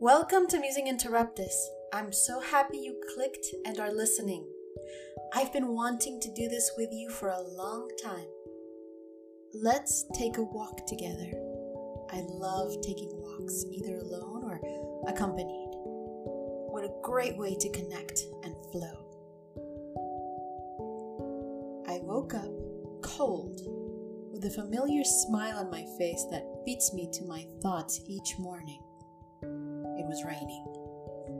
Welcome to Musing Interruptus. I'm so happy you clicked and are listening. I've been wanting to do this with you for a long time. Let's take a walk together. I love taking walks, either alone or accompanied. What a great way to connect and flow. I woke up cold, with a familiar smile on my face that beats me to my thoughts each morning. It was raining.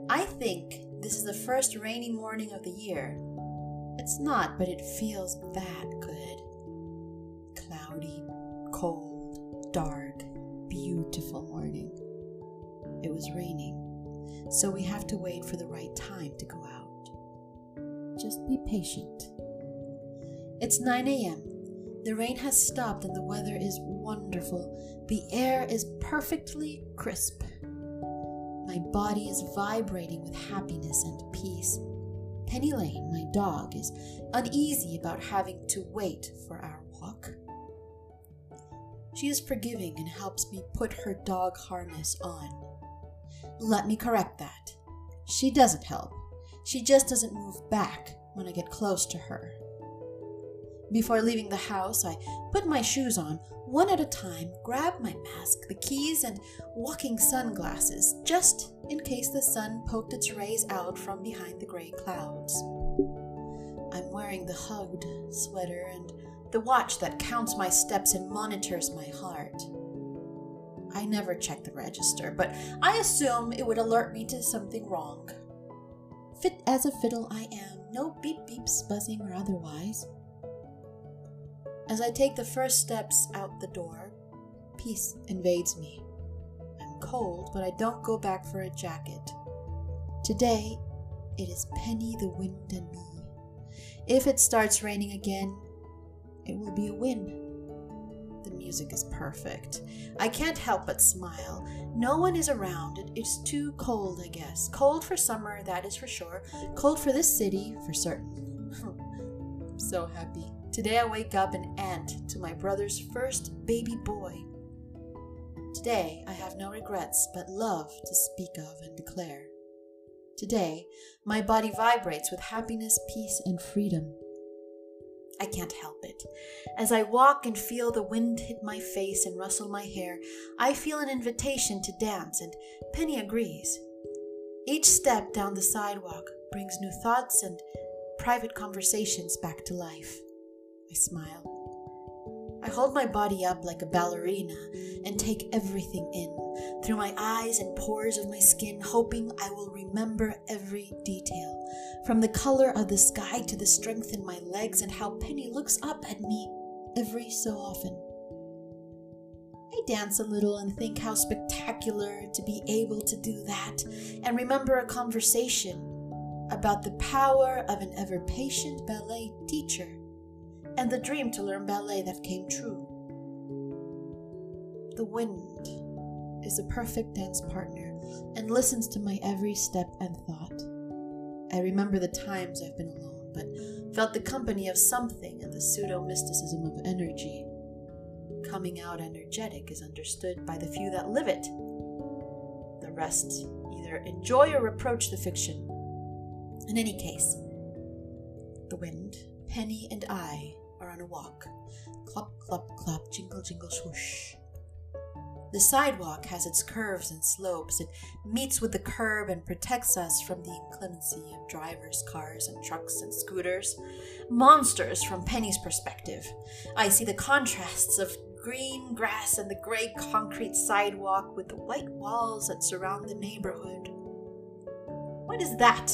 I think this is the first rainy morning of the year. It's not, but it feels that good. Cloudy, cold, dark, beautiful morning. It was raining, so we have to wait for the right time to go out. Just be patient. It's 9 a.m. The rain has stopped and the weather is wonderful. The air is perfectly crisp. My body is vibrating with happiness and peace. Penny Lane, my dog, is uneasy about having to wait for our walk. She is forgiving and helps me put her dog harness on. Let me correct that. She doesn't help. She just doesn't move back when I get close to her. Before leaving the house, I put my shoes on one at a time, grab my mask, the keys, and walking sunglasses, just in case the sun poked its rays out from behind the gray clouds. I'm wearing the hugged sweater and the watch that counts my steps and monitors my heart. I never check the register, but I assume it would alert me to something wrong. Fit as a fiddle I am, no beep beeps buzzing or otherwise. As I take the first steps out the door, peace invades me. I'm cold, but I don't go back for a jacket. Today, it is Penny, the wind, and me. If it starts raining again, it will be a win. The music is perfect. I can't help but smile. No one is around. It's too cold, I guess. Cold for summer, that is for sure. Cold for this city, for certain. So happy. Today I wake up an aunt to my brother's first baby boy. Today I have no regrets but love to speak of and declare. Today my body vibrates with happiness, peace, and freedom. I can't help it. As I walk and feel the wind hit my face and rustle my hair, I feel an invitation to dance, and Penny agrees. Each step down the sidewalk brings new thoughts and private conversations back to life. I smile. I hold my body up like a ballerina and take everything in through my eyes and pores of my skin, hoping I will remember every detail. From the color of the sky to the strength in my legs and how Penny looks up at me every so often. I dance a little and think how spectacular to be able to do that and remember a conversation about the power of an ever patient ballet teacher and the dream to learn ballet that came true. The wind is a perfect dance partner and listens to my every step and thought. I remember the times I've been alone, but felt the company of something in the pseudo mysticism of energy. Coming out energetic is understood by the few that live it. The rest either enjoy or reproach the fiction. In any case, the wind, Penny, and I on a walk. Clop, clop, clop, jingle, jingle, swoosh. The sidewalk has its curves and slopes. It meets with the curb and protects us from the inclemency of drivers, cars, and trucks and scooters. Monsters from Penny's perspective. I see the contrasts of green grass and the gray concrete sidewalk with the white walls that surround the neighborhood. What is that?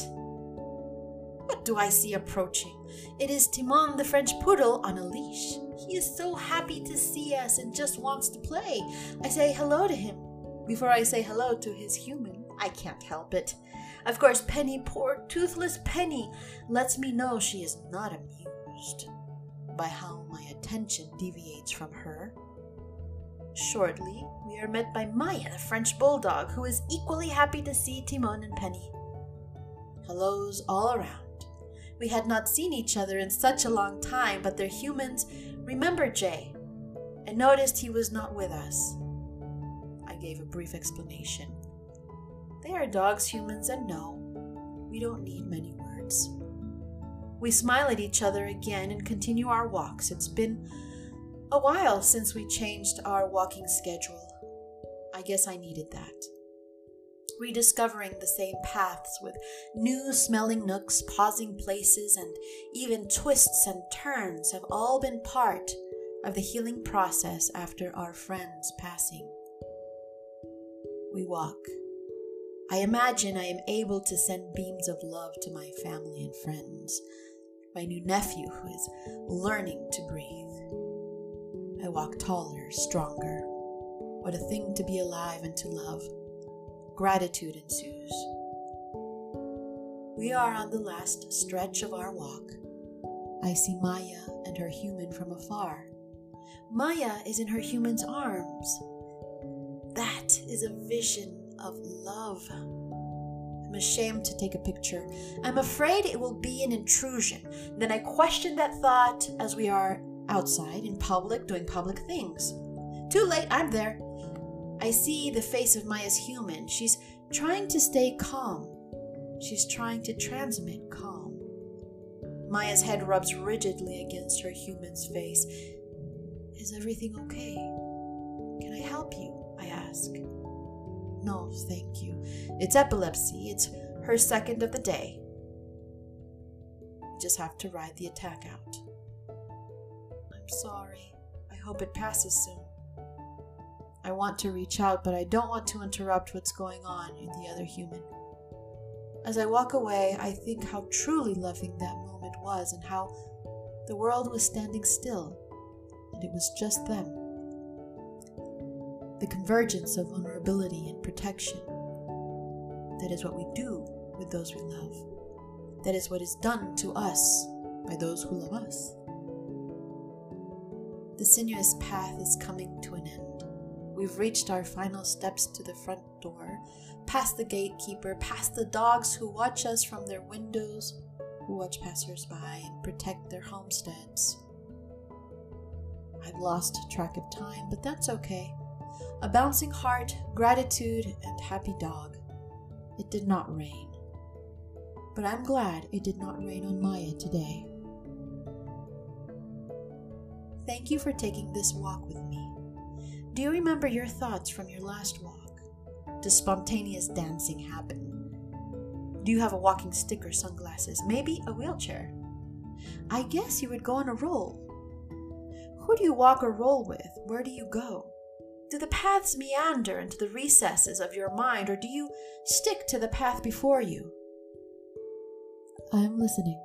Do I see approaching? It is Timon the French poodle on a leash. He is so happy to see us and just wants to play. I say hello to him. Before I say hello to his human, I can't help it. Of course, Penny, poor toothless Penny, lets me know she is not amused by how my attention deviates from her. Shortly, we are met by Maya, the French bulldog, who is equally happy to see Timon and Penny. Hellos all around. We had not seen each other in such a long time, but their humans remembered Jay and noticed he was not with us. I gave a brief explanation. They are dogs, humans, and no, we don't need many words. We smile at each other again and continue our walks. It's been a while since we changed our walking schedule. I guess I needed that. Rediscovering the same paths with new smelling nooks, pausing places, and even twists and turns have all been part of the healing process after our friend's passing. We walk. I imagine I am able to send beams of love to my family and friends, my new nephew who is learning to breathe. I walk taller, stronger. What a thing to be alive and to love. Gratitude ensues. We are on the last stretch of our walk. I see Maya and her human from afar. Maya is in her human's arms. That is a vision of love. I'm ashamed to take a picture. I'm afraid it will be an intrusion. Then I question that thought as we are outside in public doing public things. Too late, I'm there. I see the face of Maya's human. She's trying to stay calm. She's trying to transmit calm. Maya's head rubs rigidly against her human's face. Is everything okay? Can I help you? I ask. No, thank you. It's epilepsy. It's her second of the day. We just have to ride the attack out. I'm sorry. I hope it passes soon. I want to reach out, but I don't want to interrupt what's going on in the other human. As I walk away, I think how truly loving that moment was and how the world was standing still and it was just them. The convergence of vulnerability and protection. That is what we do with those we love. That is what is done to us by those who love us. The sinuous path is coming to an end. We've reached our final steps to the front door, past the gatekeeper, past the dogs who watch us from their windows, who watch passersby and protect their homesteads. I've lost track of time, but that's okay. A bouncing heart, gratitude, and happy dog. It did not rain. But I'm glad it did not rain on Maya today. Thank you for taking this walk with me. Do you remember your thoughts from your last walk? Does spontaneous dancing happen? Do you have a walking stick or sunglasses? Maybe a wheelchair? I guess you would go on a roll. Who do you walk or roll with? Where do you go? Do the paths meander into the recesses of your mind, or do you stick to the path before you? I'm listening.